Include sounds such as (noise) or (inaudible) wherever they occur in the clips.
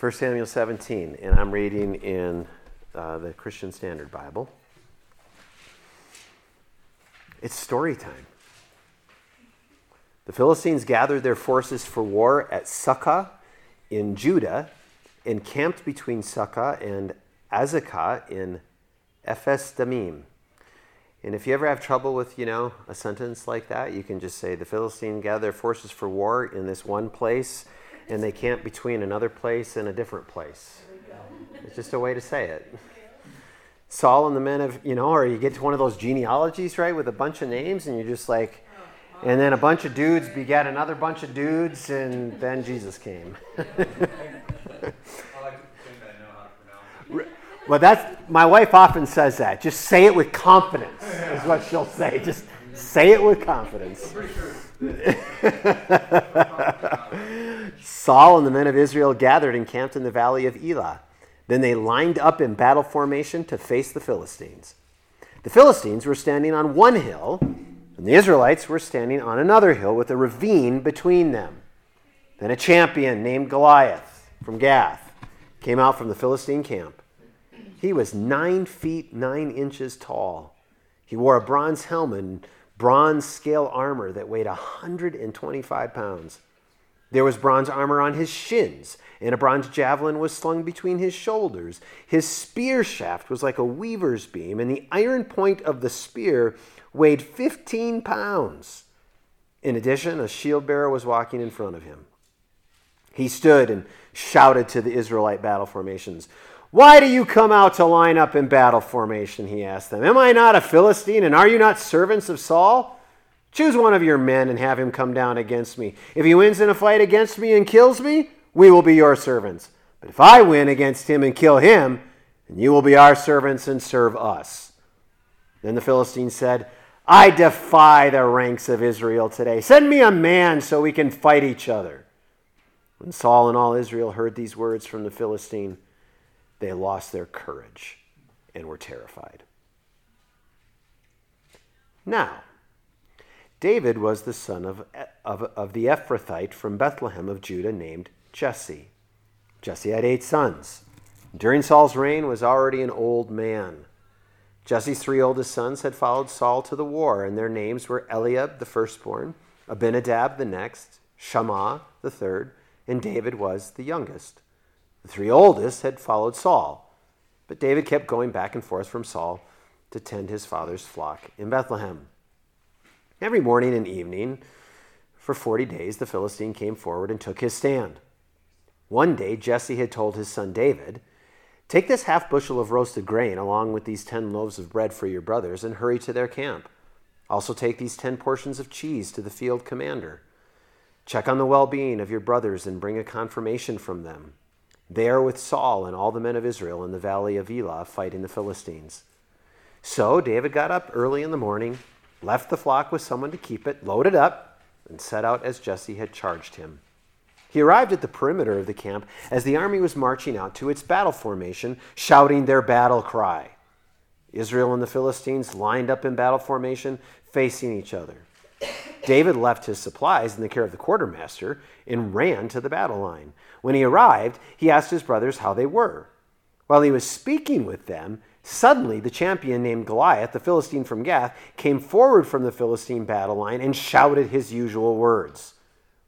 1 Samuel 17, and I'm reading in uh, the Christian Standard Bible. It's story time. The Philistines gathered their forces for war at Socoh in Judah, encamped between Socoh and Azekah in Ephes Damim. And if you ever have trouble with, you know, a sentence like that, you can just say the Philistines gathered their forces for war in this one place and they camp between another place and a different place. It's just a way to say it. Saul and the men of, you know, or you get to one of those genealogies, right, with a bunch of names, and you're just like, and then a bunch of dudes begat another bunch of dudes, and then Jesus came. (laughs) well, that's my wife often says that. Just say it with confidence, is what she'll say. Just say it with confidence. (laughs) Saul and the men of Israel gathered and camped in the valley of Elah. Then they lined up in battle formation to face the Philistines. The Philistines were standing on one hill, and the Israelites were standing on another hill with a ravine between them. Then a champion named Goliath from Gath came out from the Philistine camp. He was nine feet nine inches tall. He wore a bronze helmet bronze scale armor that weighed 125 pounds. There was bronze armor on his shins, and a bronze javelin was slung between his shoulders. His spear shaft was like a weaver's beam, and the iron point of the spear weighed 15 pounds. In addition, a shield bearer was walking in front of him. He stood and shouted to the Israelite battle formations. Why do you come out to line up in battle formation? He asked them. Am I not a Philistine, and are you not servants of Saul? Choose one of your men and have him come down against me. If he wins in a fight against me and kills me, we will be your servants. But if I win against him and kill him, then you will be our servants and serve us. Then the Philistine said, I defy the ranks of Israel today. Send me a man so we can fight each other. When Saul and all Israel heard these words from the Philistine, they lost their courage and were terrified. Now, David was the son of, of, of the Ephrathite from Bethlehem of Judah named Jesse. Jesse had eight sons. During Saul's reign was already an old man. Jesse's three oldest sons had followed Saul to the war, and their names were Eliab the firstborn, Abinadab the next, Shammah the third, and David was the youngest. The three oldest had followed Saul, but David kept going back and forth from Saul to tend his father's flock in Bethlehem. Every morning and evening, for 40 days, the Philistine came forward and took his stand. One day, Jesse had told his son David, Take this half bushel of roasted grain along with these 10 loaves of bread for your brothers and hurry to their camp. Also, take these 10 portions of cheese to the field commander. Check on the well being of your brothers and bring a confirmation from them. They are with Saul and all the men of Israel in the valley of Elah fighting the Philistines. So David got up early in the morning left the flock with someone to keep it, loaded up, and set out as Jesse had charged him. He arrived at the perimeter of the camp as the army was marching out to its battle formation, shouting their battle cry. Israel and the Philistines lined up in battle formation, facing each other. David left his supplies in the care of the quartermaster and ran to the battle line. When he arrived, he asked his brothers how they were. While he was speaking with them, Suddenly, the champion named Goliath, the Philistine from Gath, came forward from the Philistine battle line and shouted his usual words,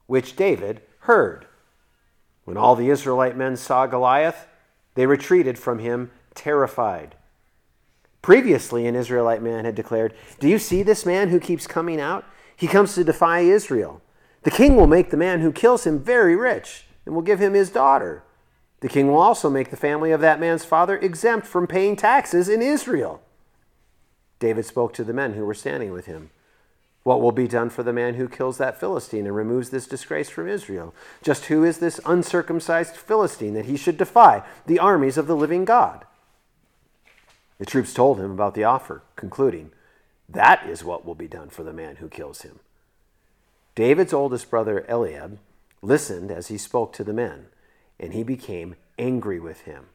which David heard. When all the Israelite men saw Goliath, they retreated from him terrified. Previously, an Israelite man had declared, Do you see this man who keeps coming out? He comes to defy Israel. The king will make the man who kills him very rich and will give him his daughter. The king will also make the family of that man's father exempt from paying taxes in Israel. David spoke to the men who were standing with him. What will be done for the man who kills that Philistine and removes this disgrace from Israel? Just who is this uncircumcised Philistine that he should defy the armies of the living God? The troops told him about the offer, concluding, That is what will be done for the man who kills him. David's oldest brother Eliab listened as he spoke to the men and he became angry with him.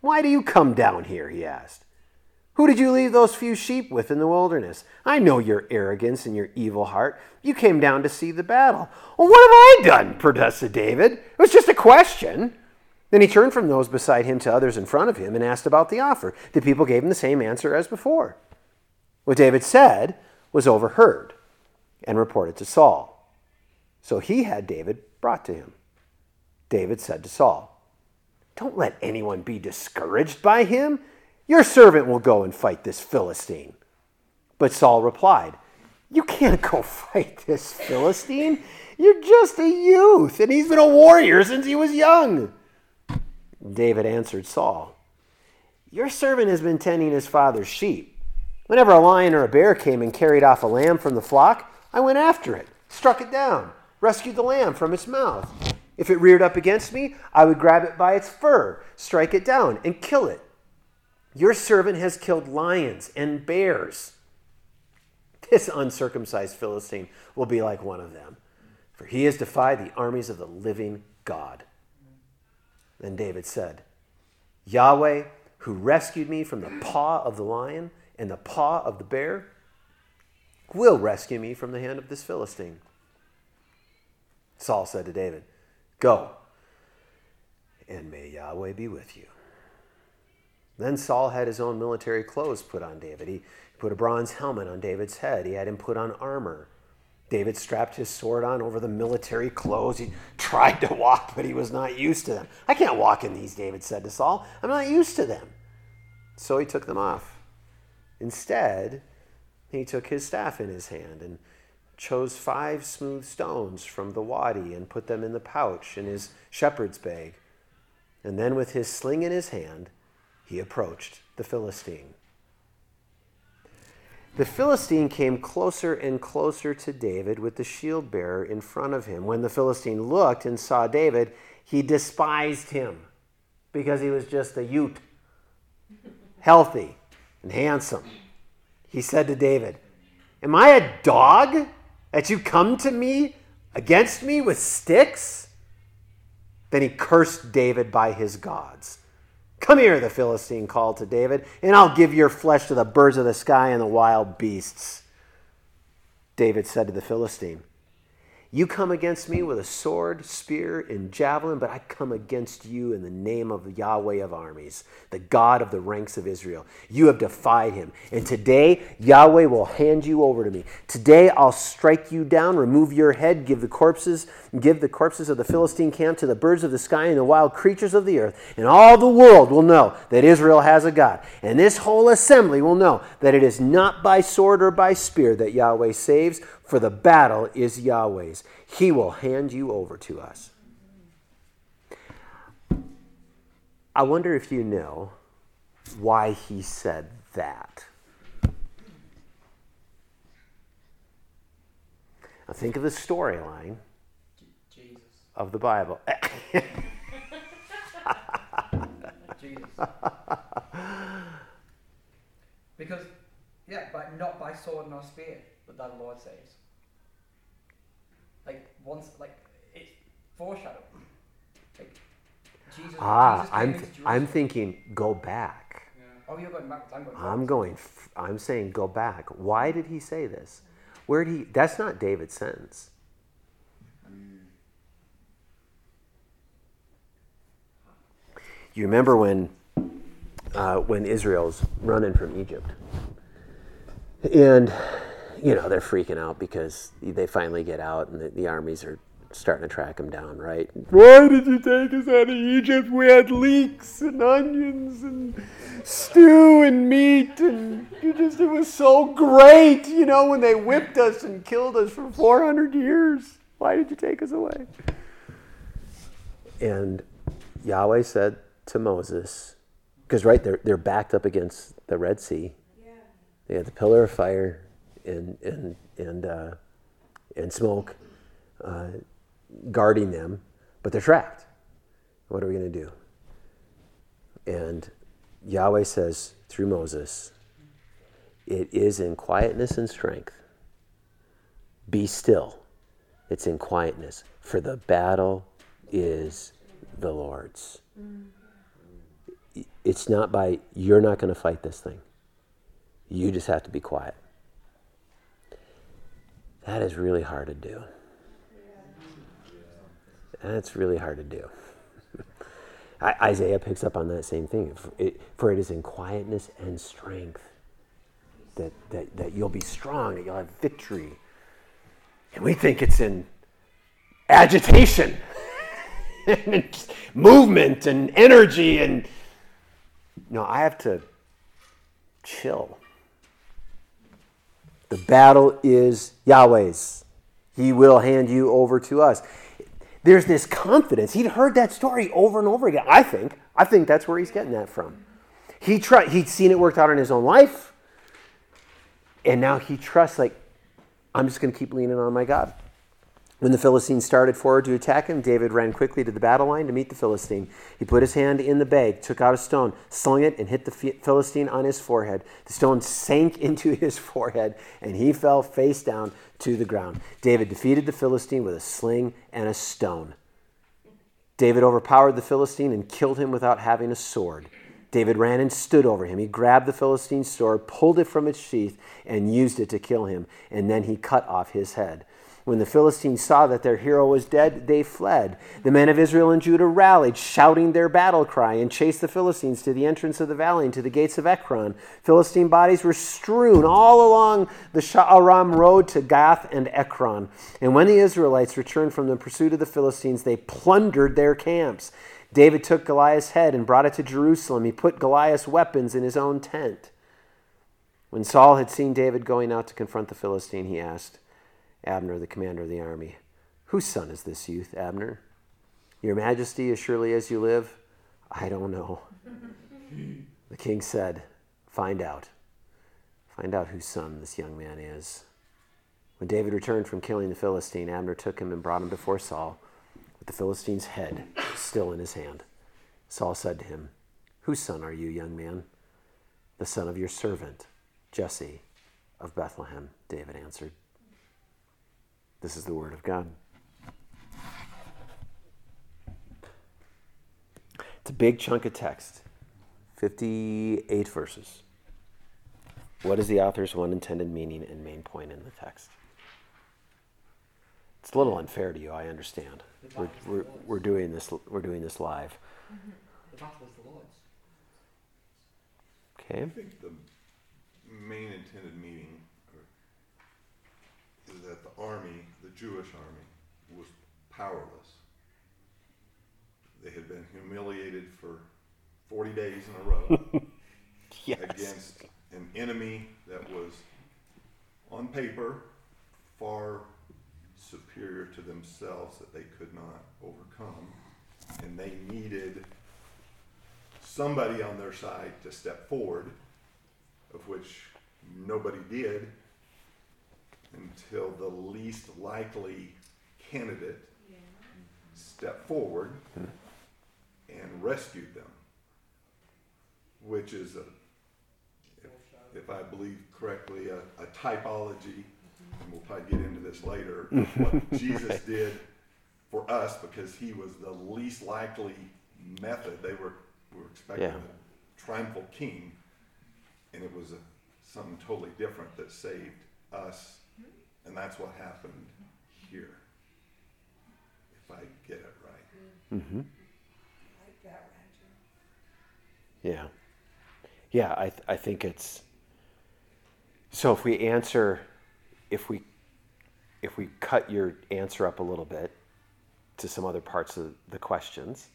Why do you come down here? he asked. Who did you leave those few sheep with in the wilderness? I know your arrogance and your evil heart. You came down to see the battle. Well, what have I done? protested David. It was just a question. Then he turned from those beside him to others in front of him and asked about the offer. The people gave him the same answer as before. What David said was overheard and reported to Saul. So he had David brought to him. David said to Saul, Don't let anyone be discouraged by him. Your servant will go and fight this Philistine. But Saul replied, You can't go (laughs) fight this Philistine. You're just a youth, and he's been a warrior since he was young. David answered Saul, Your servant has been tending his father's sheep. Whenever a lion or a bear came and carried off a lamb from the flock, I went after it, struck it down, rescued the lamb from its mouth. If it reared up against me, I would grab it by its fur, strike it down, and kill it. Your servant has killed lions and bears. This uncircumcised Philistine will be like one of them, for he has defied the armies of the living God. Then David said, Yahweh, who rescued me from the paw of the lion and the paw of the bear, will rescue me from the hand of this Philistine. Saul said to David, Go, and may Yahweh be with you. Then Saul had his own military clothes put on David. He put a bronze helmet on David's head. He had him put on armor. David strapped his sword on over the military clothes. He tried to walk, but he was not used to them. I can't walk in these, David said to Saul. I'm not used to them. So he took them off. Instead, he took his staff in his hand and chose five smooth stones from the wadi and put them in the pouch in his shepherd's bag. And then, with his sling in his hand, he approached the Philistine. The Philistine came closer and closer to David with the shield bearer in front of him. When the Philistine looked and saw David, he despised him because he was just a youth, healthy and handsome. He said to David, Am I a dog that you come to me against me with sticks? Then he cursed David by his gods. Come here, the Philistine called to David, and I'll give your flesh to the birds of the sky and the wild beasts. David said to the Philistine, you come against me with a sword, spear, and javelin, but I come against you in the name of Yahweh of armies, the God of the ranks of Israel. You have defied him. And today, Yahweh will hand you over to me. Today, I'll strike you down, remove your head, give the corpses, give the corpses of the Philistine camp to the birds of the sky and the wild creatures of the earth. And all the world will know that Israel has a God. And this whole assembly will know that it is not by sword or by spear that Yahweh saves for the battle is Yahweh's. He will hand you over to us. I wonder if you know why he said that. Now think of the storyline of the Bible. (laughs) (laughs) Because, yeah, but not by sword nor spear, but that the Lord saves like once like it's foreshadowing. Like Jesus. Ah, Jesus I'm th- I'm thinking go back. Yeah. Oh, you're going back. I'm going. I'm going. F- I'm saying go back. Why did he say this? Where did he? That's not David's sentence. You remember when uh, when Israel's running from Egypt, and you know, they're freaking out because they finally get out and the, the armies are starting to track them down, right? Why did you take us out of Egypt? We had leeks and onions and stew and meat, and you just, it was so great, you know, when they whipped us and killed us for 400 years. Why did you take us away? And Yahweh said to Moses, because, right, they're, they're backed up against the Red Sea. Yeah. They had the pillar of fire and and and uh, and smoke, uh, guarding them, but they're trapped. What are we going to do? And Yahweh says through Moses, "It is in quietness and strength. Be still. It's in quietness, for the battle is the Lord's." It's not by you're not going to fight this thing. You just have to be quiet. That is really hard to do. That's really hard to do. (laughs) Isaiah picks up on that same thing. For it is in quietness and strength that, that, that you'll be strong, that you'll have victory. And we think it's in agitation (laughs) and movement and energy and no, I have to chill. The battle is Yahweh's. He will hand you over to us. There's this confidence. He'd heard that story over and over again. I think. I think that's where he's getting that from. He tried, he'd seen it worked out in his own life. And now he trusts, like, I'm just going to keep leaning on my God. When the Philistines started forward to attack him, David ran quickly to the battle line to meet the Philistine. He put his hand in the bag, took out a stone, slung it, and hit the Philistine on his forehead. The stone sank (laughs) into his forehead, and he fell face down to the ground. David defeated the Philistine with a sling and a stone. David overpowered the Philistine and killed him without having a sword. David ran and stood over him. He grabbed the Philistine's sword, pulled it from its sheath, and used it to kill him, and then he cut off his head. When the Philistines saw that their hero was dead, they fled. The men of Israel and Judah rallied, shouting their battle cry, and chased the Philistines to the entrance of the valley and to the gates of Ekron. Philistine bodies were strewn all along the Shaaraim road to Gath and Ekron. And when the Israelites returned from the pursuit of the Philistines, they plundered their camps. David took Goliath's head and brought it to Jerusalem. He put Goliath's weapons in his own tent. When Saul had seen David going out to confront the Philistine, he asked, Abner, the commander of the army. Whose son is this youth, Abner? Your majesty, as surely as you live? I don't know. (laughs) the king said, Find out. Find out whose son this young man is. When David returned from killing the Philistine, Abner took him and brought him before Saul, with the Philistine's head still in his hand. Saul said to him, Whose son are you, young man? The son of your servant, Jesse of Bethlehem, David answered. This is the Word of God. It's a big chunk of text 58 verses. What is the author's one intended meaning and main point in the text? It's a little unfair to you, I understand. We're, we're, we're, doing, this, we're doing this live. Mm-hmm. The battle is the Lord's. Okay. I think the main intended meaning is that the army, the Jewish army, was powerless. They had been humiliated for 40 days in a row (laughs) yes. against an enemy that was, on paper, far superior to themselves that they could not overcome. And they needed somebody on their side to step forward, of which nobody did until the least likely candidate yeah. stepped forward hmm. and rescued them, which is, a, if, if I believe correctly, a, a typology, and we'll probably get into this later, what (laughs) Jesus right. did for us because he was the least likely method. They were, were expecting yeah. a triumphal king, and it was a, something totally different that saved us and that's what happened here, if I get it right. Mm-hmm. Like that, yeah. Yeah, I, th- I think it's. So if we answer, if we, if we cut your answer up a little bit to some other parts of the questions,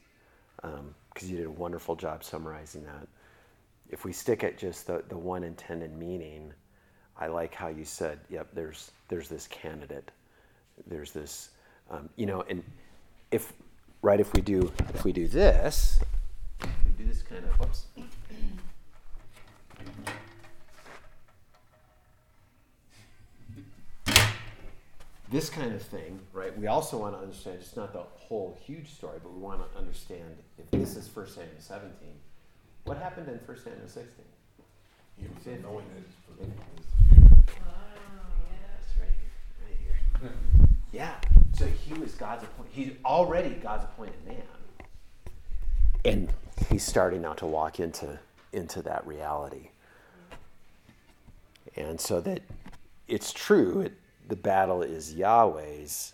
because um, you did a wonderful job summarizing that. If we stick at just the, the one intended meaning, I like how you said, yep, there's, there's this candidate. There's this, um, you know, and if, right, if we do, if we do this, we do this kind of, whoops. This kind of thing, right? We also want to understand, it's not the whole huge story, but we want to understand if this is 1 Samuel 17, what happened in 1 Samuel 16? He was knowing it yeah. So he was God's appointed. He's already God's appointed man, and he's starting now to walk into into that reality. And so that it's true, it, the battle is Yahweh's,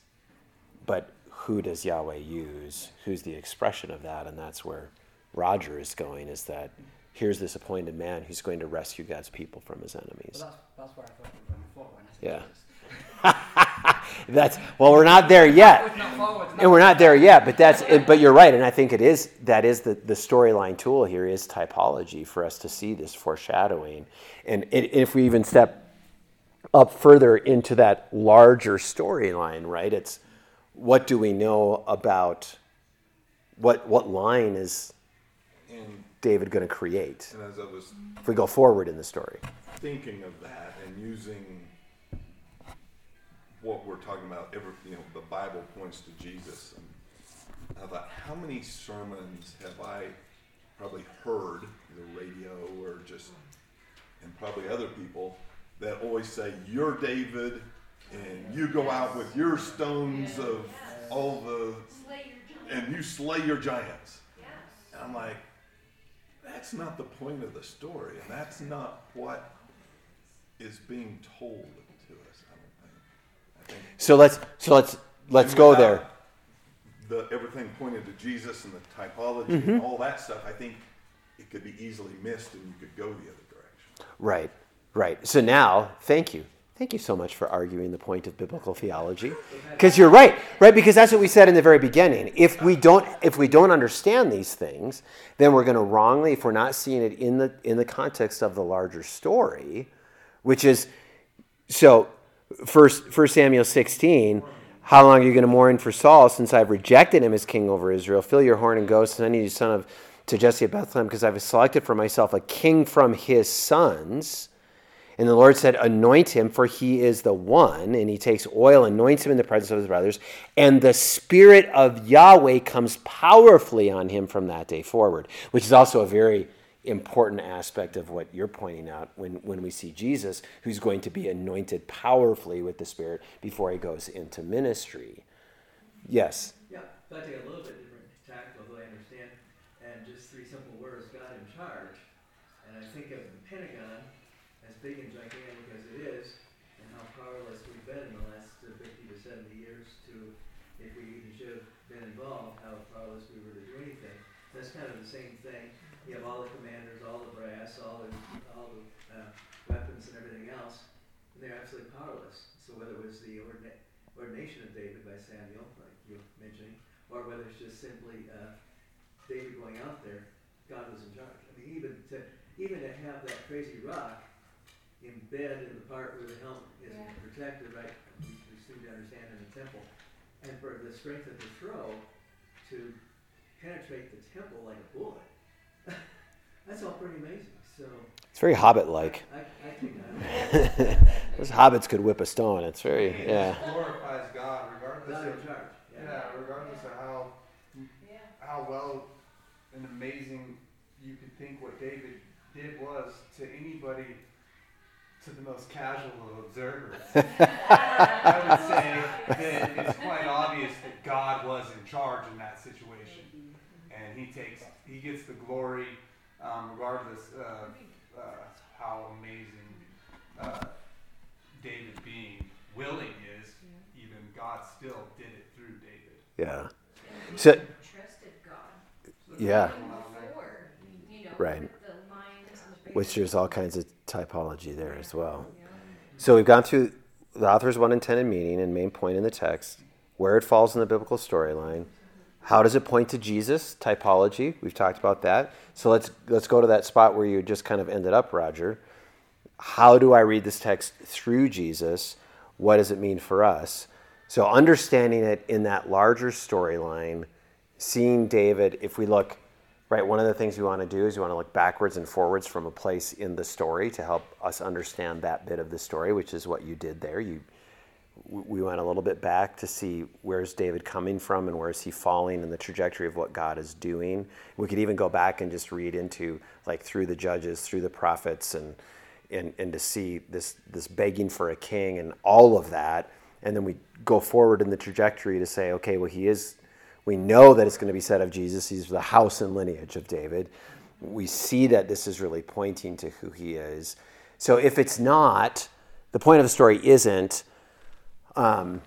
but who does Yahweh use? Who's the expression of that? And that's where Roger is going is that here's this appointed man who's going to rescue God's people from his But enemies. that's, that's where I thought we were going before when I said Yeah. (laughs) (laughs) Jesus. That's well, we're not there yet. Backwards, not forwards, and we're not there yet but that's but you're right and i think it is that is the, the storyline tool here is typology for us to see this foreshadowing and it, if we even step up further into that larger storyline right it's what do we know about what what line is And, david going to create and as I was if we go forward in the story thinking of that and using what we're talking about, every, you know, the Bible points to Jesus. And I thought, how many sermons have I probably heard, the radio or just, and probably other people, that always say, You're David, and you go out with your stones of all the, and you slay your giants. And I'm like, that's not the point of the story, and that's not what is being told so let's so let's let's go there The everything pointed to Jesus and the typology Mm-hmm. and all that stuff. I think it could be easily missed, and you could go the other direction. Right, right. So now, thank you. Thank you so much for arguing the point of biblical theology. Because you're right, right? Because that's what we said in the very beginning. If we don't if we don't understand these things, then we're going to wrongly if we're not seeing it in the in the context of the larger story, which is so first first Samuel 16, how long are you going to mourn for Saul since I've rejected him as king over Israel? Fill your horn and go, send you son of to Jesse of Bethlehem, because I've selected for myself a king from his sons. And the Lord said, Anoint him, for he is the one. And he takes oil, anoints him in the presence of his brothers. And the Spirit of Yahweh comes powerfully on him from that day forward, which is also a very important aspect of what you're pointing out when, when we see Jesus, who's going to be anointed powerfully with the Spirit before he goes into ministry. Yes. Yeah, but take a little bit different tact, although I understand, and just three simple words, God in charge. And I think of the Pentagon, as big and gigantic as it is, and how powerless we've been in the last uh, fifty to seventy years to, if we even should have been involved, how powerless we were to do anything. That's kind of the same thing. You have all the commanders, all the brass, all the, all the, uh, weapons and everything else, and they're absolutely powerless. So whether it was the ordina- ordination of David by Samuel, like you were mentioning, or whether it's just simply uh, David going out there, God was in charge. I mean, even to even to have that crazy rock embedded in the part where the helmet is Yeah. protected, right? We, we seem to understand in the temple, and for the strength of the throw to penetrate the temple like a bullet. (laughs) That's all pretty amazing. So It's very hobbit like. I, I think I, (laughs) Those hobbits could whip a stone. It's very, yeah. Glorifies God regardless in of charge. yeah, regardless of how Yeah. how well and amazing you could think what David did was to anybody to the most casual of observers. (laughs) I would say that it's quite obvious that God was in charge in that situation, and He takes He gets the glory, um, regardless of uh, how amazing uh, David being willing is. Even God still did it through David. Yeah. So- he trusted God. Yeah. Before, you know, Right. Right. with the lions Which there's all kinds of typology there as well. Yeah. So we've gone through the author's one intended meaning and main point in the text, where it falls in the biblical storyline. How does it point to Jesus? Typology. We've talked about that. So let's let's go to that spot where you just kind of ended up, Roger. How do I read this text through Jesus? What does it mean for us? So understanding it in that larger storyline, seeing David, if we look right, one of the things we want to do is we want to look backwards and forwards from a place in the story to help us understand that bit of the story, which is what you did there. You we went a little bit back to see where's David coming from and where is he falling in the trajectory of what God is doing. We could even go back and just read into like through the judges, through the prophets, and and, and to see this this begging for a king and all of that. And then we go forward in the trajectory to say, okay, well he is. We know that it's going to be said of Jesus. He's the house and lineage of David. We see that this is really pointing to who he is. So if it's not, the point of the story isn't um,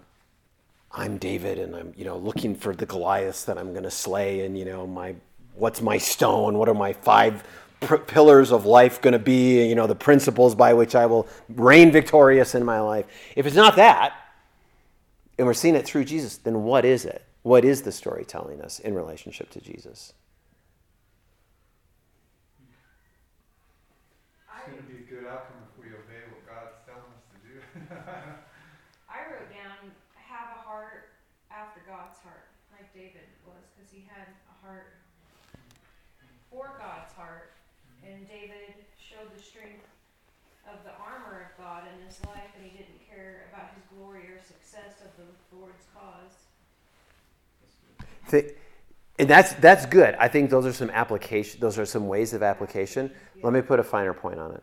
I'm David and I'm, you know, looking for the Goliath that I'm going to slay and, you know, my what's my stone? What are my five pr- pillars of life going to be? You know, the principles by which I will reign victorious in my life. If it's not that, and we're seeing it through Jesus, then what is it? What is the story telling us in relationship to Jesus? It's going to be a good outcome if we obey what God's telling us to do. (laughs) I wrote down have a heart after God's heart, like David was, because he had a heart for God's heart, and David showed the strength of the armor of God in his life, and he didn't about his glory or success of the Lord's cause. And that's that's good. I think those are some application. Those are some ways of application. Let me put a finer point on it.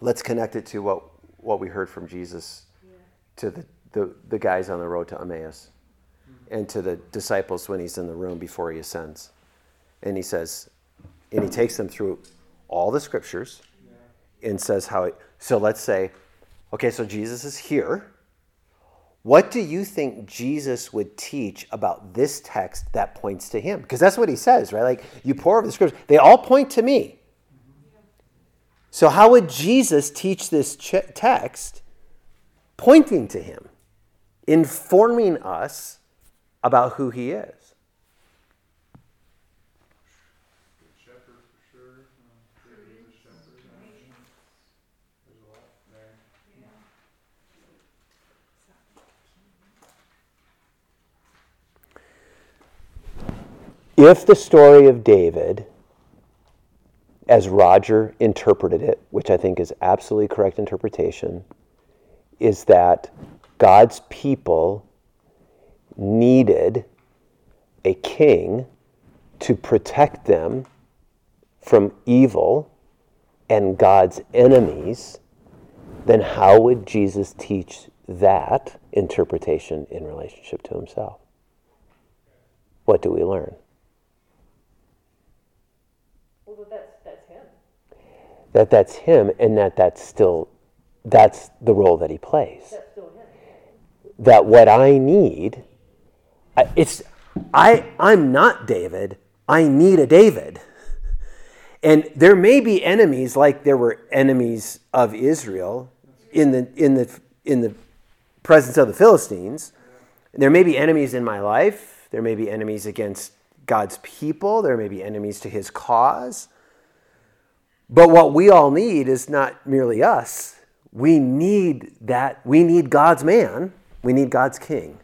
Let's connect it to what what we heard from Jesus to the, the, the guys on the road to Emmaus and to the disciples when he's in the room before he ascends. And he says, and he takes them through all the scriptures and says how so let's say, okay, so Jesus is here. What do you think Jesus would teach about this text that points to him? Because that's what he says, right? Like, you pore over the scriptures, they all point to me. So, how would Jesus teach this ch- text pointing to him, informing us about who he is? Good shepherd for sure. Uh, David was a shepherd. uh, There's a lot there. If the story of David, as Roger interpreted it, which I think is absolutely correct interpretation, is that God's people needed a king to protect them from evil and God's enemies, then how would Jesus teach that interpretation in relationship to himself? What do we learn? Well, that's, that's him. That that's him and that that's still that's the role that he plays. That's still him. that what i need it's i i'm not david. I need a david. And there may be enemies like there were enemies of israel in the in the in the presence of the philistines. There may be enemies in my life. There may be enemies against god's people. There may be enemies to his cause but what we all need is not merely us. We need that. We need God's man. We need God's king.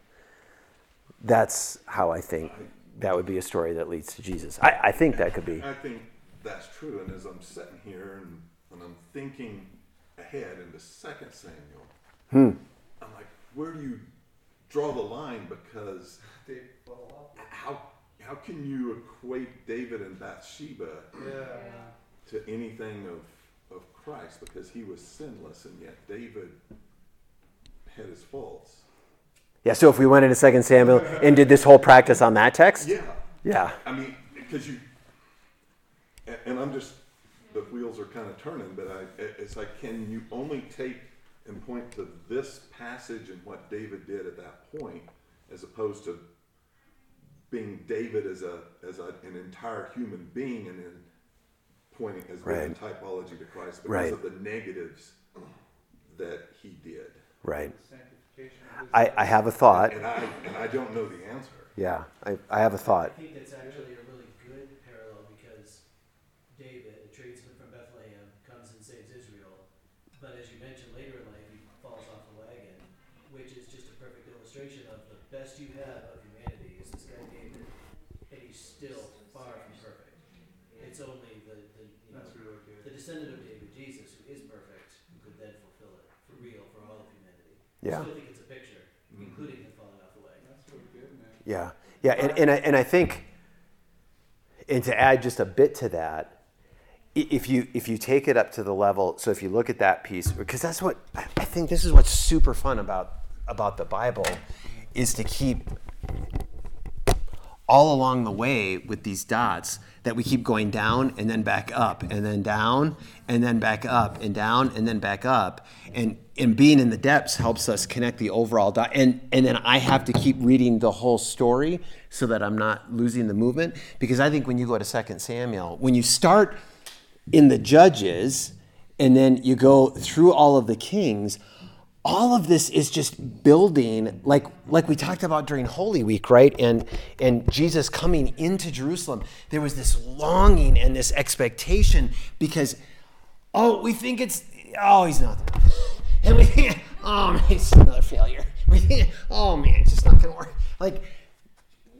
That's how I think that would be a story that leads to Jesus. I, I think that could be. I think that's true. And as I'm sitting here and, and I'm thinking ahead into Second Samuel, hmm. I'm like, where do you draw the line? Because David fell off. how how can you equate David and Bathsheba Yeah. To anything of of Christ? Because he was sinless, and yet David had his faults. Yeah, so if we went into 2 Samuel and did this whole practice on that text? Yeah. Yeah. I mean, because you, and, and I'm just, the wheels are kind of turning, but I, it's like, can you only take and point to this passage and what David did at that point, as opposed to being David as a as a, an entire human being, and then pointing as being Right. a typology to Christ because Right. of the negatives that he did. Right. Sanctification of his I, I have a thought. And I and I don't know the answer. Yeah, I, I have a thought. I think that's actually a really good parallel because David, a tradesman from Bethlehem, comes and saves Israel. But as you mentioned later in life, he falls off the wagon, which is just a perfect illustration of the best you have of humanity is this guy David, and he's still far from perfect. It's only the, the you know, That's really good. the descendant of David, Jesus, who is perfect, who could then fulfill it for real for all of humanity. Yeah. I still think it's a picture, mm-hmm. including him falling off the wagon. That's really good, man. Yeah, yeah, and, and, I, and I think, and to add just a bit to that, if you if you take it up to the level, so if you look at that piece, because that's what I I think this is what's super fun about about the Bible, is to keep all along the way with these dots that we keep going down and then back up and then down and then back up and down and then back up. And and being in the depths helps us connect the overall dot. And and then I have to keep reading the whole story so that I'm not losing the movement. Because I think when you go to Second Samuel when you start in the judges and then you go through all of the kings all of this is just building like like we talked about during holy week right? And and jesus coming into jerusalem there was this longing and this expectation because oh we think it's oh he's not. There (laughs) and we think oh man it's another failure. (laughs) We think oh man it's just not gonna work. Like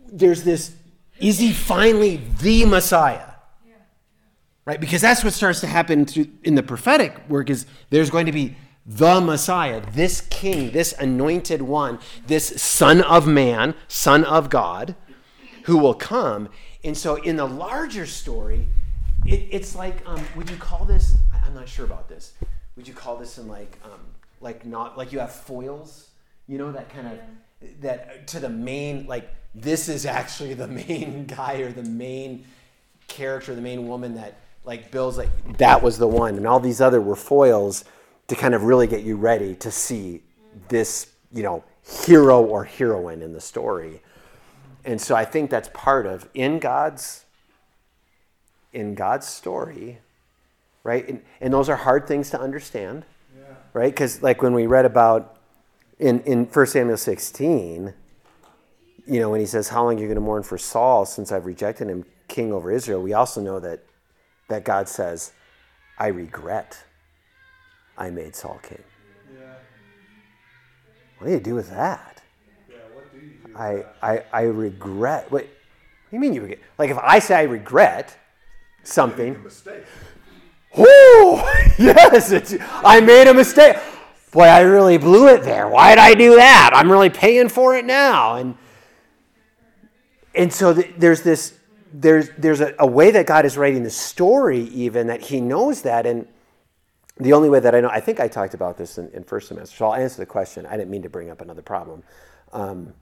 there's this is he finally the messiah? Right? Because that's what starts to happen to, in the prophetic work is there's going to be the Messiah, this king, this anointed one, this son of man, son of God, who will come. And so, in the larger story, it, it's like, um, would you call this? I'm not sure about this. Would you call this in like, um, like not like you have foils, you know, that kind of that to the main like this is actually the (laughs) main guy or the main character, the main woman that like Bill's like that was the one, and all these other were foils to kind of really get you ready to see this, you know, hero or heroine in the story. And so I think that's part of in God's in God's story, right? And, and those are hard things to understand, Yeah. right? Because like when we read about in in 1 Samuel 16, you know, when he says, "How long are you going to mourn for Saul since I've rejected him king over Israel?" We also know that that God says, "I regret I made Saul king." Yeah. What do you do with that? Yeah. What do you do? with I, that? I, I regret. Wait, what do you mean you regret? Like if I say I regret something, mistake. whoo, (laughs) yes, it's, I made a mistake. Boy, I really blew it there. Why did I do that? I'm really paying for it now. And and so th- there's this there's there's a, a way that God is writing the story even that He knows that and the only way that I know, I think I talked about this in, in first semester, so I'll answer the question. I didn't mean to bring up another problem. Um,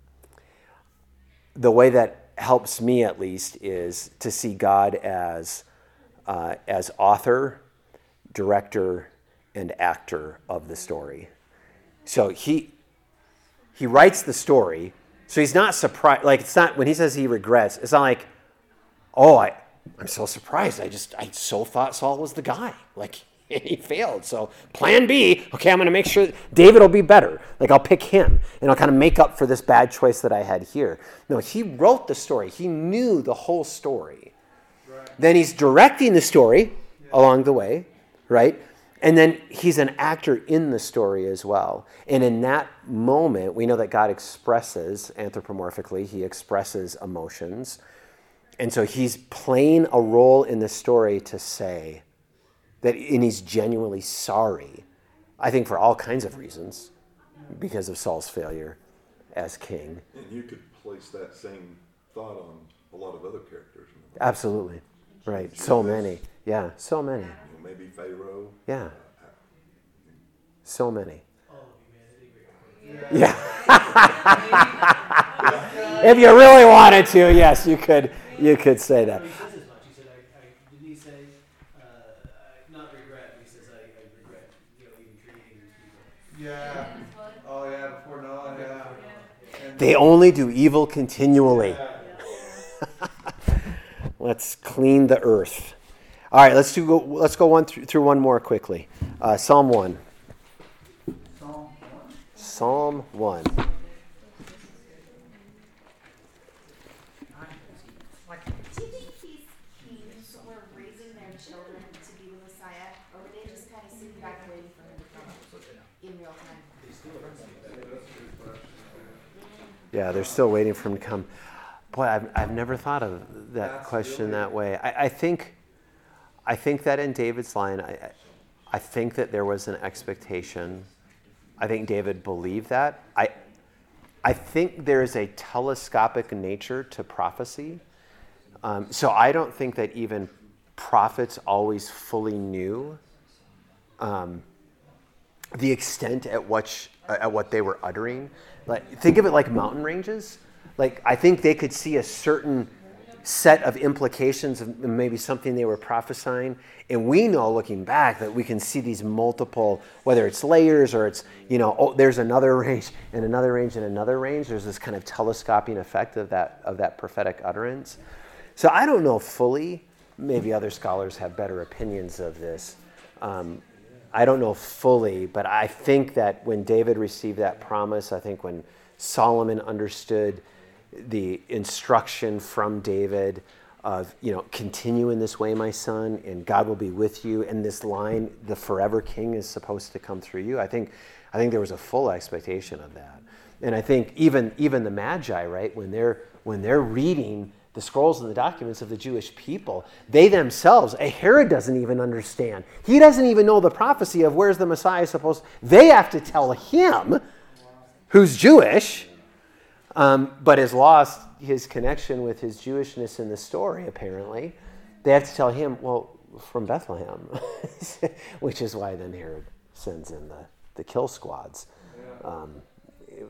the way that helps me, at least, is to see God as, uh, as author, director, and actor of the story. So he, he writes the story, so he's not surprised. Like, it's not, when he says he regrets, it's not like, oh, I, I'm so surprised. I just, I so thought Saul was the guy. Like, (laughs) he failed. So, plan B, okay, I'm going to make sure David will be better. Like, I'll pick him and I'll kind of make up for this bad choice that I had here. No, he wrote the story, he knew the whole story. Right. Then he's directing the story along the way, right? And then he's an actor in the story as well. And in that moment, we know that God expresses anthropomorphically, he expresses emotions. And so he's playing a role in the story to say that, and he's genuinely sorry, I think for all kinds of reasons, because of Saul's failure as king. And you could place that same thought on a lot of other characters. in the Bible. Absolutely. Right. So many. Yeah, so many. You know, maybe Pharaoh. Yeah. Uh, so many. All of humanity. Yeah. (laughs) if you really wanted to, yes, you could. You could say that. Not regret, but he says, I, I regret, you know, even creating these people. Yeah. Oh yeah. Before Noah. Yeah. And They only do evil continually. Yeah. (laughs) Let's clean the earth. All right, let's do. Go, let's go one through, through one more quickly. Uh, Psalm one. Psalm 1. Psalm one. Like, Do you think these kings were raising their children to be the Messiah, or were they just kind of sitting back and waiting for him to come in real time? Yeah, they're still waiting for him to come. Boy, I've, I've never thought of that That's question really- that way. I, I think, I think that in David's line, I, I- I think that there was an expectation. I think David believed that. I, I think there is a telescopic nature to prophecy. Um, so I don't think that even prophets always fully knew um, the extent at which at what they were uttering. Like think of it like mountain ranges. Like, I think they could see a certain set of implications of maybe something they were prophesying. And we know looking back that we can see these multiple, whether it's layers or it's, you know, oh, there's another (laughs) range and another range and another range. There's this kind of telescoping effect of that, of that prophetic utterance. So I don't know fully. Maybe other scholars have better opinions of this. Um, I don't know fully, but I think that when David received that promise, I think when Solomon understood the instruction from David of, you know, continue in this way, my son, and God will be with you, and this line, the forever king is supposed to come through you. I think, I think there was a full expectation of that. And I think even, even the Magi, right, when they're, when they're reading the scrolls and the documents of the Jewish people, they themselves, a Herod doesn't even understand. He doesn't even know the prophecy of where's the Messiah supposed. They have to tell him, who's Jewish, um, but has lost his connection with his Jewishness in the story. Apparently, they have to tell him, well, from Bethlehem, (laughs) which is why then Herod sends in the the kill squads. Um,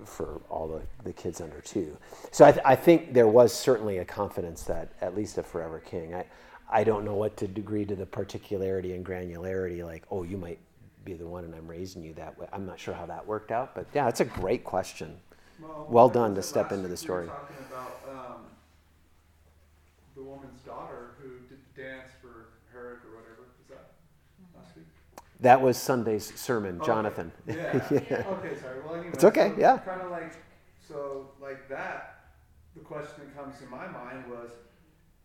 for all the, the kids under two. So I, th- I, think there was certainly a confidence that at least a forever king. I, I don't know what to degree to the particularity and granularity, like, oh, you might be the one and I'm raising you that way. I'm not sure how that worked out, but yeah, it's a great question. Well, well done to step into the story. We talking about um, the woman's daughter who did the dance for Herod or whatever. Was that last week? That was Sunday's sermon, okay. Jonathan. Yeah. yeah. (laughs) Okay, sorry. Well, anyway, it's okay. So yeah. Kind of like so, like that. The question that comes to my mind was,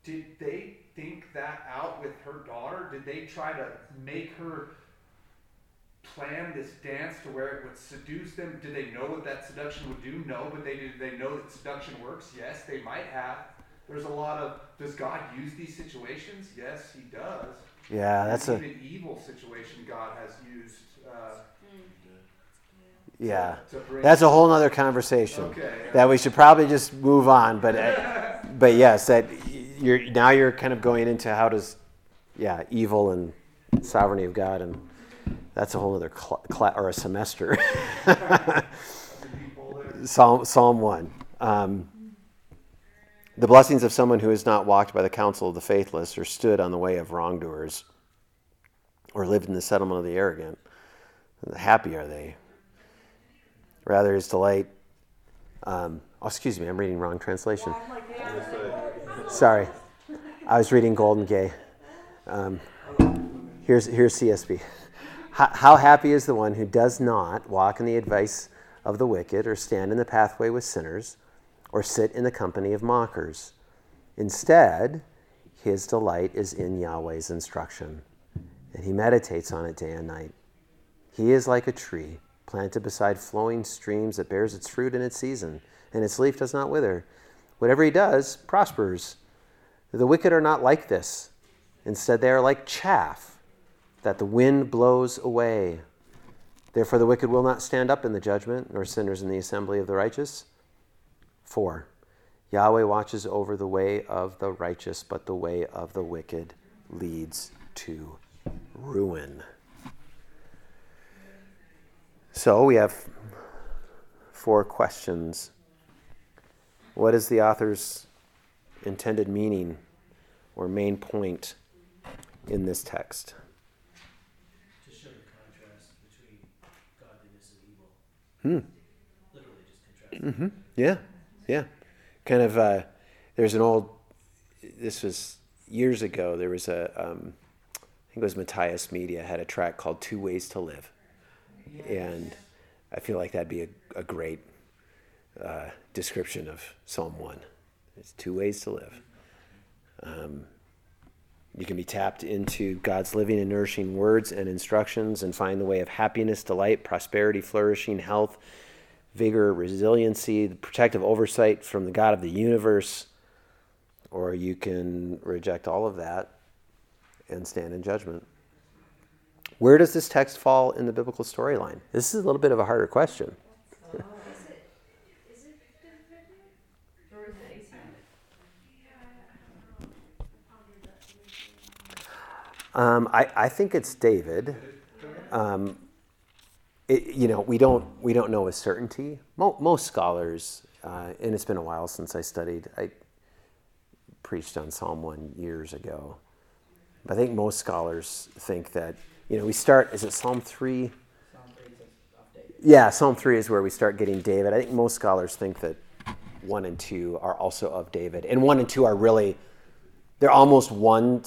did they think that out with her daughter? Did they try to make her plan this dance to where it would seduce them? Did they know what that seduction would do? No, but they did they know that seduction works? Yes, they might have. There's a lot of does God use these situations? Yes, He does. Yeah, that's a an evil situation God has used. Uh, yeah. That's a whole other conversation Okay. that we should probably just move on. But uh, (laughs) but yes, that you're now you're kind of going into how does yeah evil and sovereignty of God and that's a whole other cl- cl- or a semester. (laughs) (laughs) Psalm Psalm one. Um, the blessings of someone who has not walked by the counsel of the faithless, or stood on the way of wrongdoers, or lived in the settlement of the arrogant. Happy are they. Rather, his delight. Um, oh, excuse me, I'm reading wrong translation. Sorry, I was reading Goldingay. Um, here's here's CSB. How, how happy is the one who does not walk in the advice of the wicked, or stand in the pathway with sinners, or sit in the company of mockers. Instead, his delight is in Yahweh's instruction, and he meditates on it day and night. He is like a tree planted beside flowing streams that bears its fruit in its season, and its leaf does not wither. Whatever he does prospers. The wicked are not like this. Instead, they are like chaff that the wind blows away. Therefore, the wicked will not stand up in the judgment, nor sinners in the assembly of the righteous. 4. Yahweh watches over the way of the righteous, but the way of the wicked leads to ruin. So we have four questions. What is the author's intended meaning or main point in this text? To show the contrast between godliness and evil. Hmm. Literally just contrast. Mm-hmm. Yeah, yeah. Kind of. Uh, there's an old. This was years ago. There was a. Um, I think it was Matthias Media had a track called Two Ways to Live, and I feel like that'd be a, a great uh, description of Psalm one. It's two ways to live. Um, you can be tapped into God's living and nourishing words and instructions and find the way of happiness, delight, prosperity, flourishing, health, vigor, resiliency, the protective oversight from the God of the universe. Or you can reject all of that and stand in judgment. Where does this text fall in the biblical storyline? This is a little bit of a harder question. (laughs) Um, I, I think it's David. Um, it, you know, we don't we don't know with certainty. Mo- most scholars, uh, and it's been a while since I studied. I preached on Psalm one years ago, I think most scholars think that you know we start. Is it Psalm three? Yeah, Psalm three is where we start getting David. I think most scholars think that one and two are also of David, and one and two are really they're almost one.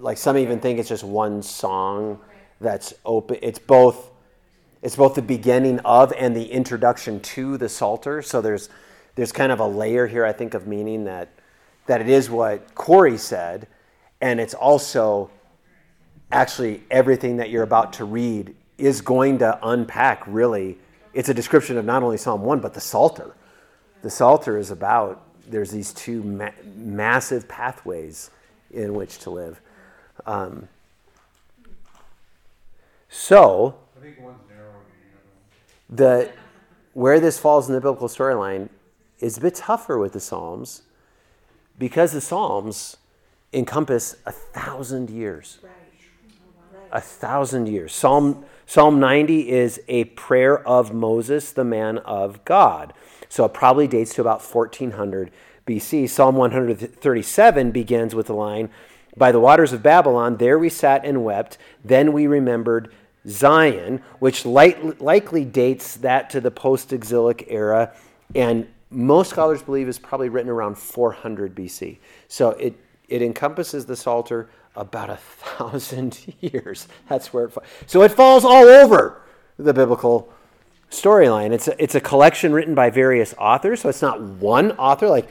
Like some even think it's just one song that's open. It's both. It's both the beginning of and the introduction to the Psalter. So there's there's kind of a layer here, I think, of meaning that that it is what Corey said, and it's also actually everything that you're about to read is going to unpack really. It's a description of not only psalm 1 but the psalter. The psalter is about there's these two ma- massive pathways in which to live. Um, so I think one's narrower than the where this falls in the biblical storyline is a bit tougher with the psalms because the psalms encompass a thousand years a thousand years. Psalm Psalm 90 is a prayer of Moses, the man of God. So it probably dates to about 1400 BC. Psalm 137 begins with the line, By the waters of Babylon, there we sat and wept. Then we remembered Zion, which light, likely dates that to the post exilic era. And most scholars believe is probably written around 400 BC. So it, it encompasses the Psalter about a thousand (laughs) years. That's where it falls. So it falls all over the biblical storyline. It's it's a collection written by various authors, so it's not one author. Like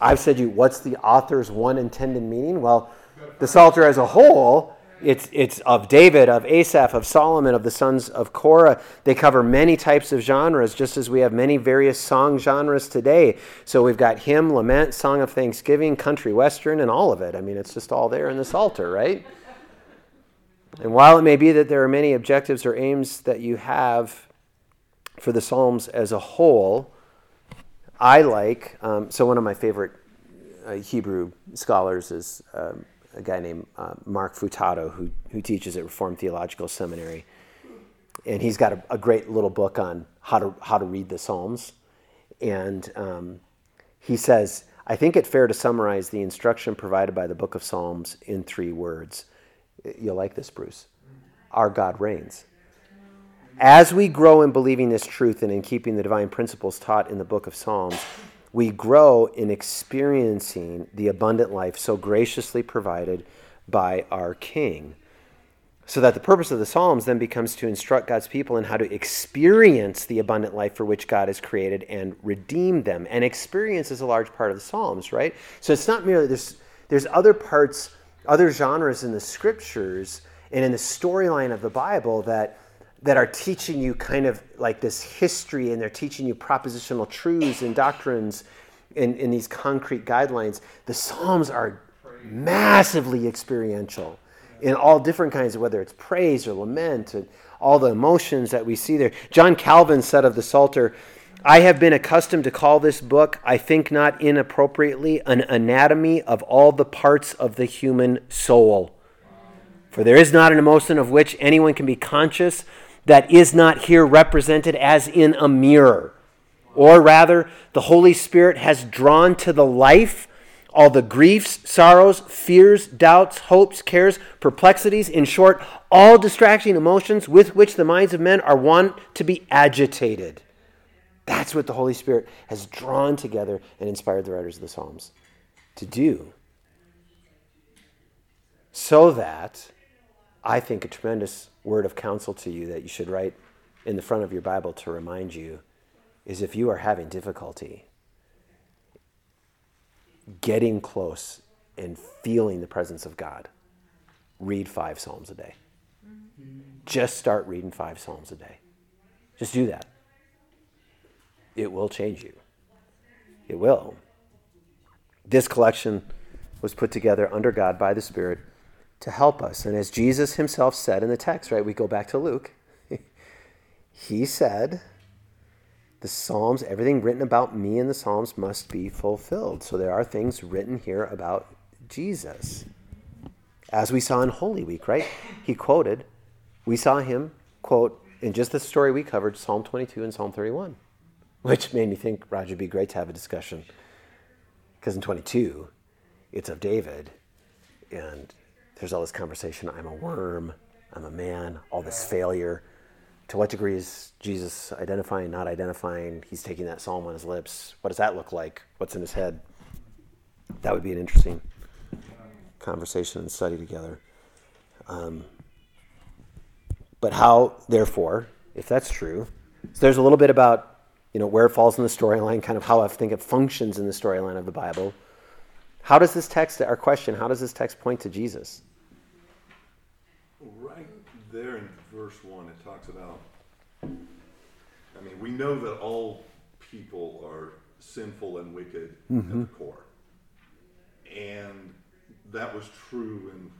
I've said, you what's the author's one intended meaning? Well, the Psalter as a whole, it's it's of David, of Asaph, of Solomon, of the sons of Korah. They cover many types of genres, just as we have many various song genres today. So we've got hymn, lament, song of thanksgiving, country western, and all of it. I mean, it's just all there in the Psalter, right? And while it may be that there are many objectives or aims that you have for the Psalms as a whole, I like, um, so one of my favorite uh, Hebrew scholars is um, a guy named uh, Mark Futato, who, who teaches at Reformed Theological Seminary. And he's got a, a great little book on how to, how to read the Psalms. And um, he says, I think it fair to summarize the instruction provided by the book of Psalms in three words. You'll like this, Bruce. Our God reigns. As we grow in believing this truth and in keeping the divine principles taught in the book of Psalms, we grow in experiencing the abundant life so graciously provided by our King. So that the purpose of the Psalms then becomes to instruct God's people in how to experience the abundant life for which God has created and redeem them. And experience is a large part of the Psalms, right? So it's not merely there's there's other parts, other genres in the scriptures and in the storyline of the Bible that that are teaching you kind of like this history and they're teaching you propositional truths and doctrines in, in these concrete guidelines. The Psalms are massively experiential in all different kinds of whether it's praise or lament and all the emotions that we see there. John Calvin said of the Psalter, I have been accustomed to call this book, I think not inappropriately, an anatomy of all the parts of the human soul. For there is not an emotion of which anyone can be conscious that is not here represented as in a mirror. Or rather, the Holy Spirit has drawn to the life all the griefs, sorrows, fears, doubts, hopes, cares, perplexities, in short, all distracting emotions with which the minds of men are wont to be agitated. That's what the Holy Spirit has drawn together and inspired the writers of the Psalms to do. So that I think a tremendous word of counsel to you that you should write in the front of your Bible to remind you is if you are having difficulty getting close and feeling the presence of God, read five Psalms a day. Just start reading five Psalms a day. Just do that. It will change you. It will. This collection was put together under God by the Spirit to help us. And as Jesus himself said in the text, right, we go back to Luke. (laughs) he said, the Psalms, everything written about me in the Psalms must be fulfilled. So there are things written here about Jesus. As we saw in Holy Week, right? He quoted, we saw him quote in just the story we covered, Psalm 22 and Psalm 31, which made me think, Roger, it'd be great to have a discussion. Because in 22, it's of David, and there's all this conversation I'm a worm, I'm a man, all this failure. To what degree is Jesus identifying, not identifying? He's taking that psalm on his lips. What does that look like? What's in his head? That would be an interesting conversation and study together. Um, but how, therefore, if that's true, so there's a little bit about you know where it falls in the storyline, kind of how I think it functions in the storyline of the Bible. How does this text, our question, how does this text point to Jesus? Right there in verse 1, it talks about, I mean, we know that all people are sinful and wicked at the mm-hmm. core. And that was true in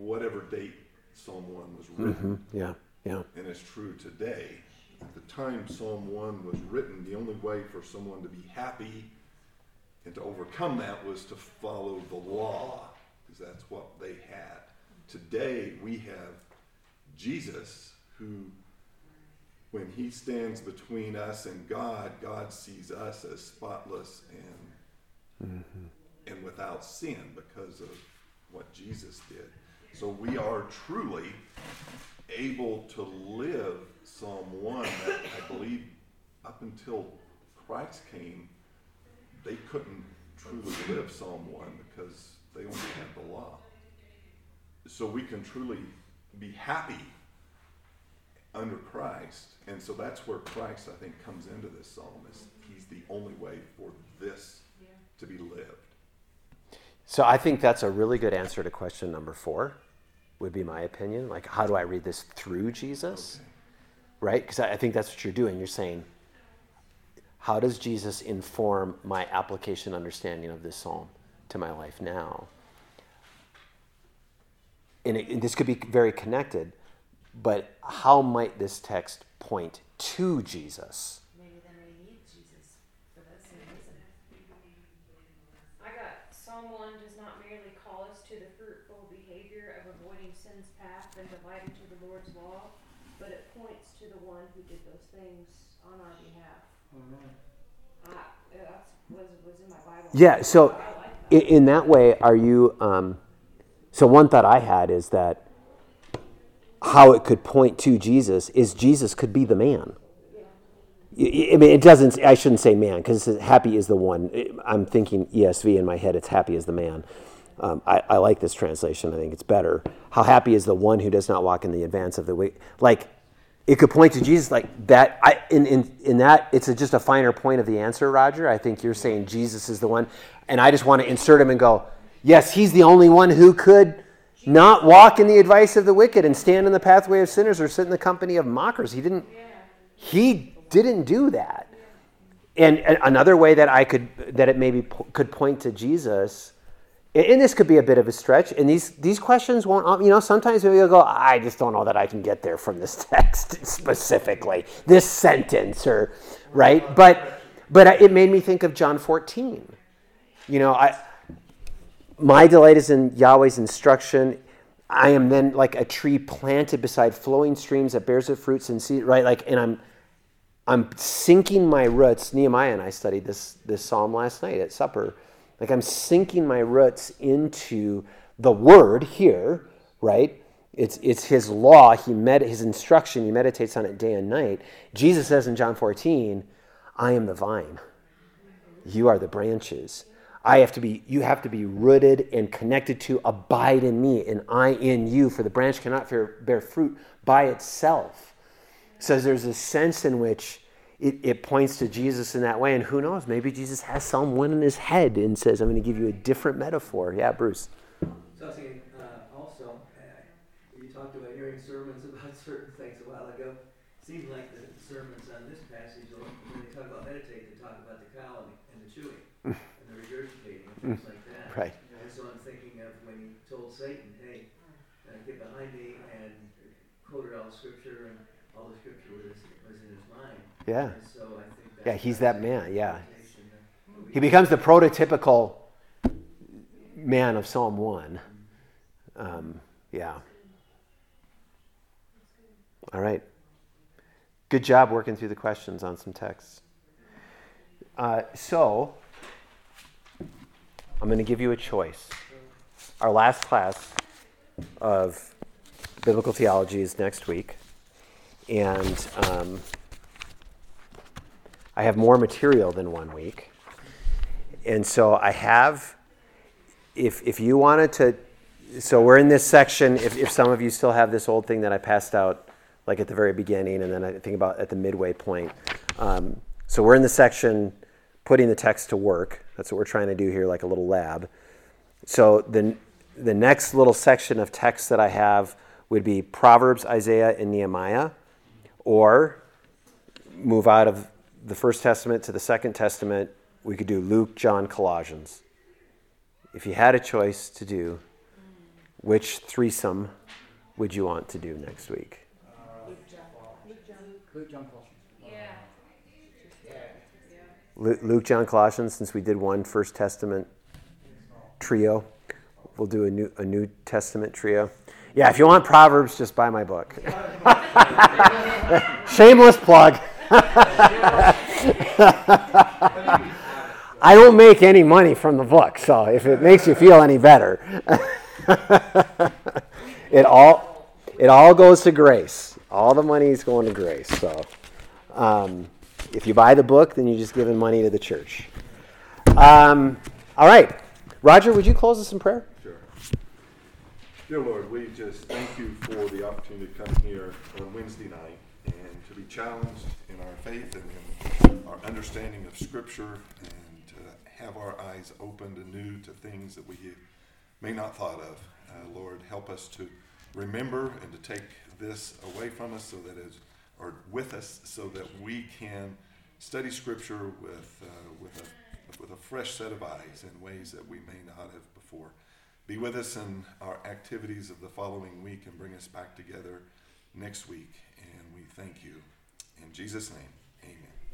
whatever date Psalm 1 was written. Mm-hmm. Yeah, yeah. and it's true today. At the time Psalm 1 was written, the only way for someone to be happy and to overcome that was to follow the law, because that's what they had. Today we have Jesus who, when he stands between us and God, God sees us as spotless and, mm-hmm. and without sin because of what Jesus did. So we are truly able to live Psalm 1 that I believe up until Christ came, they couldn't truly live Psalm 1 because they only had the law. So we can truly be happy under Christ. And so that's where Christ, I think, comes into this psalm. Is he's the only way for this to be lived. So I think that's a really good answer to question number four, would be my opinion. Like, how do I read this through Jesus? Right? Because I think that's what you're doing. You're saying, how does Jesus inform my application understanding of this psalm to my life now? And, it, and this could be very connected, but how might this text point to Jesus? Maybe then we need Jesus for that same reason. I got Psalm one does not merely call us to the fruitful behavior of avoiding sin's path and delighting to the Lord's law, but it points to the one who did those things on our behalf. I, was was in my Bible. Yeah, so like that. in, in that way, are you? Um, so one thought I had is that how it could point to Jesus is Jesus could be the man. I mean, it doesn't. I shouldn't say man because happy is the one. I'm thinking ESV in my head. It's happy is the man. Um, I, I like this translation. I think it's better. How happy is the one who does not walk in the advance of the way. Like, it could point to Jesus like that. I in in, in that it's a, just a finer point of the answer, Roger. I think you're saying Jesus is the one, and I just want to insert him and go, yes, he's the only one who could not walk in the advice of the wicked and stand in the pathway of sinners or sit in the company of mockers. He didn't. He didn't do that. And another way that I could that it maybe could point to Jesus, and- this could be a bit of a stretch. And these these questions won't. Uh, you know, sometimes we'll go, I just don't know that I can get there from this (laughs) text specifically, this sentence, or right. But but it made me think of John 14. You know, I my delight is in Yahweh's instruction. I am then like a tree planted beside flowing streams that bears its fruits and seed, right? Like, and I'm, I'm sinking my roots. Nehemiah and I studied this this psalm last night at supper. Like I'm sinking my roots into the word here, right? It's it's his law. He med his instruction. He meditates on it day and night. Jesus says in John 14, "I am the vine." you are the branches i have to be you have to be rooted and connected to abide in me and i in you for the branch cannot bear, fruit by itself. Says there's a sense in which it, it points to jesus in that way and who knows maybe jesus has 1 in his head and says i'm going to give you a different metaphor. Yeah bruce. So I was thinking, uh, also, uh, you talked about hearing sermons (laughs) about certain things a while ago. Seems like the sermons on this passage, when they talk about meditate, they talk about the cow and, and the chewing and the regurgitating and things like that. right And so I'm thinking of when he told Satan, "Hey, uh, get behind me," and quoted all the scripture, and all the scripture was was in his mind. Yeah so Yeah, he's that man, yeah. connotation that we- he becomes the prototypical man of psalm 1 um, yeah all right Good job working through the questions on some texts. Uh, so, I'm going to give you a choice. Our last class of biblical theology is next week, and um, I have more material than one week. And so I have, if, if you wanted to, so we're in this section, if, if some of you still have this old thing that I passed out like at the very beginning, and then I think about at the midway point. Um, so we're in the section putting the text to work. That's what we're trying to do here, like a little lab. So the, the next little section of text that I have would be Proverbs, Isaiah, and Nehemiah, or move out of the First Testament to the Second Testament. We could do Luke, John, Colossians. If you had a choice to do, which threesome would you want to do next week? Luke, John, Luke, John, Colossians. Yeah. Lu- Luke, John, Colossians, since we did one First Testament trio, we'll do a New, a New Testament trio. Yeah, if you want Proverbs, just buy my book. (laughs) Shameless plug. I don't make any money from the book, so if it makes you feel any better, (laughs) it all it all goes to grace. All the money is going to grace. So, um, if you buy the book, then you're just giving money to the church. Um, all right, Roger, would you close us in prayer? Sure. Dear Lord, we just thank you for the opportunity to come here on Wednesday night and to be challenged faith and in our understanding of Scripture and to have our eyes opened anew to things that we may not thought of. Uh, Lord, help us to remember and to take this away from us so that that is, or with us, so that we can study Scripture with uh, with a with a fresh set of eyes in ways that we may not have before. Be with us in our activities of the following week and bring us back together next week. And we thank you. In Jesus' name,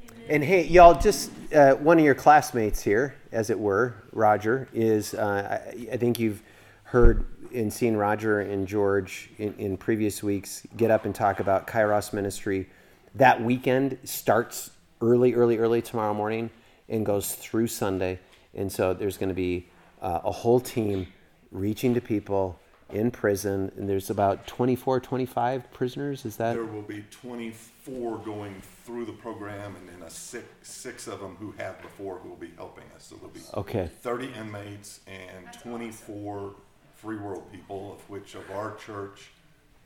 amen. And hey, y'all, just uh, one of your classmates here, as it were, Roger, is uh, I, I think you've heard and seen Roger and George in, in previous weeks get up and talk about Kairos ministry. That weekend starts early, early, early tomorrow morning and goes through Sunday. And so there's going to be uh, a whole team reaching to people in prison. And there's about 24, 25 prisoners. Is that? There will be 24 going through the program, and then a six, six of them who have before who will be helping us. So there'll be Okay. 30 inmates and 24 free world people, of which of our church,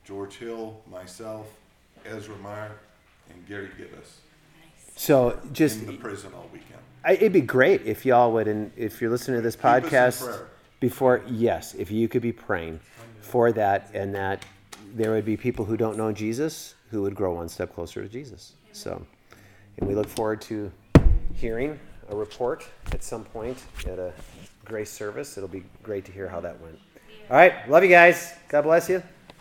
George Hill, myself, Ezra Meyer, and Gary Gibbous So just in the prison all weekend. I, it'd be great if y'all would, and if you're listening to this Keep us in podcast prayer. Before, yes, if you could be praying for that, and that there would be people who don't know Jesus who would grow one step closer to Jesus. So, and we look forward to hearing a report at some point at a grace service. It'll be great to hear how that went. All right, love you guys. God bless you.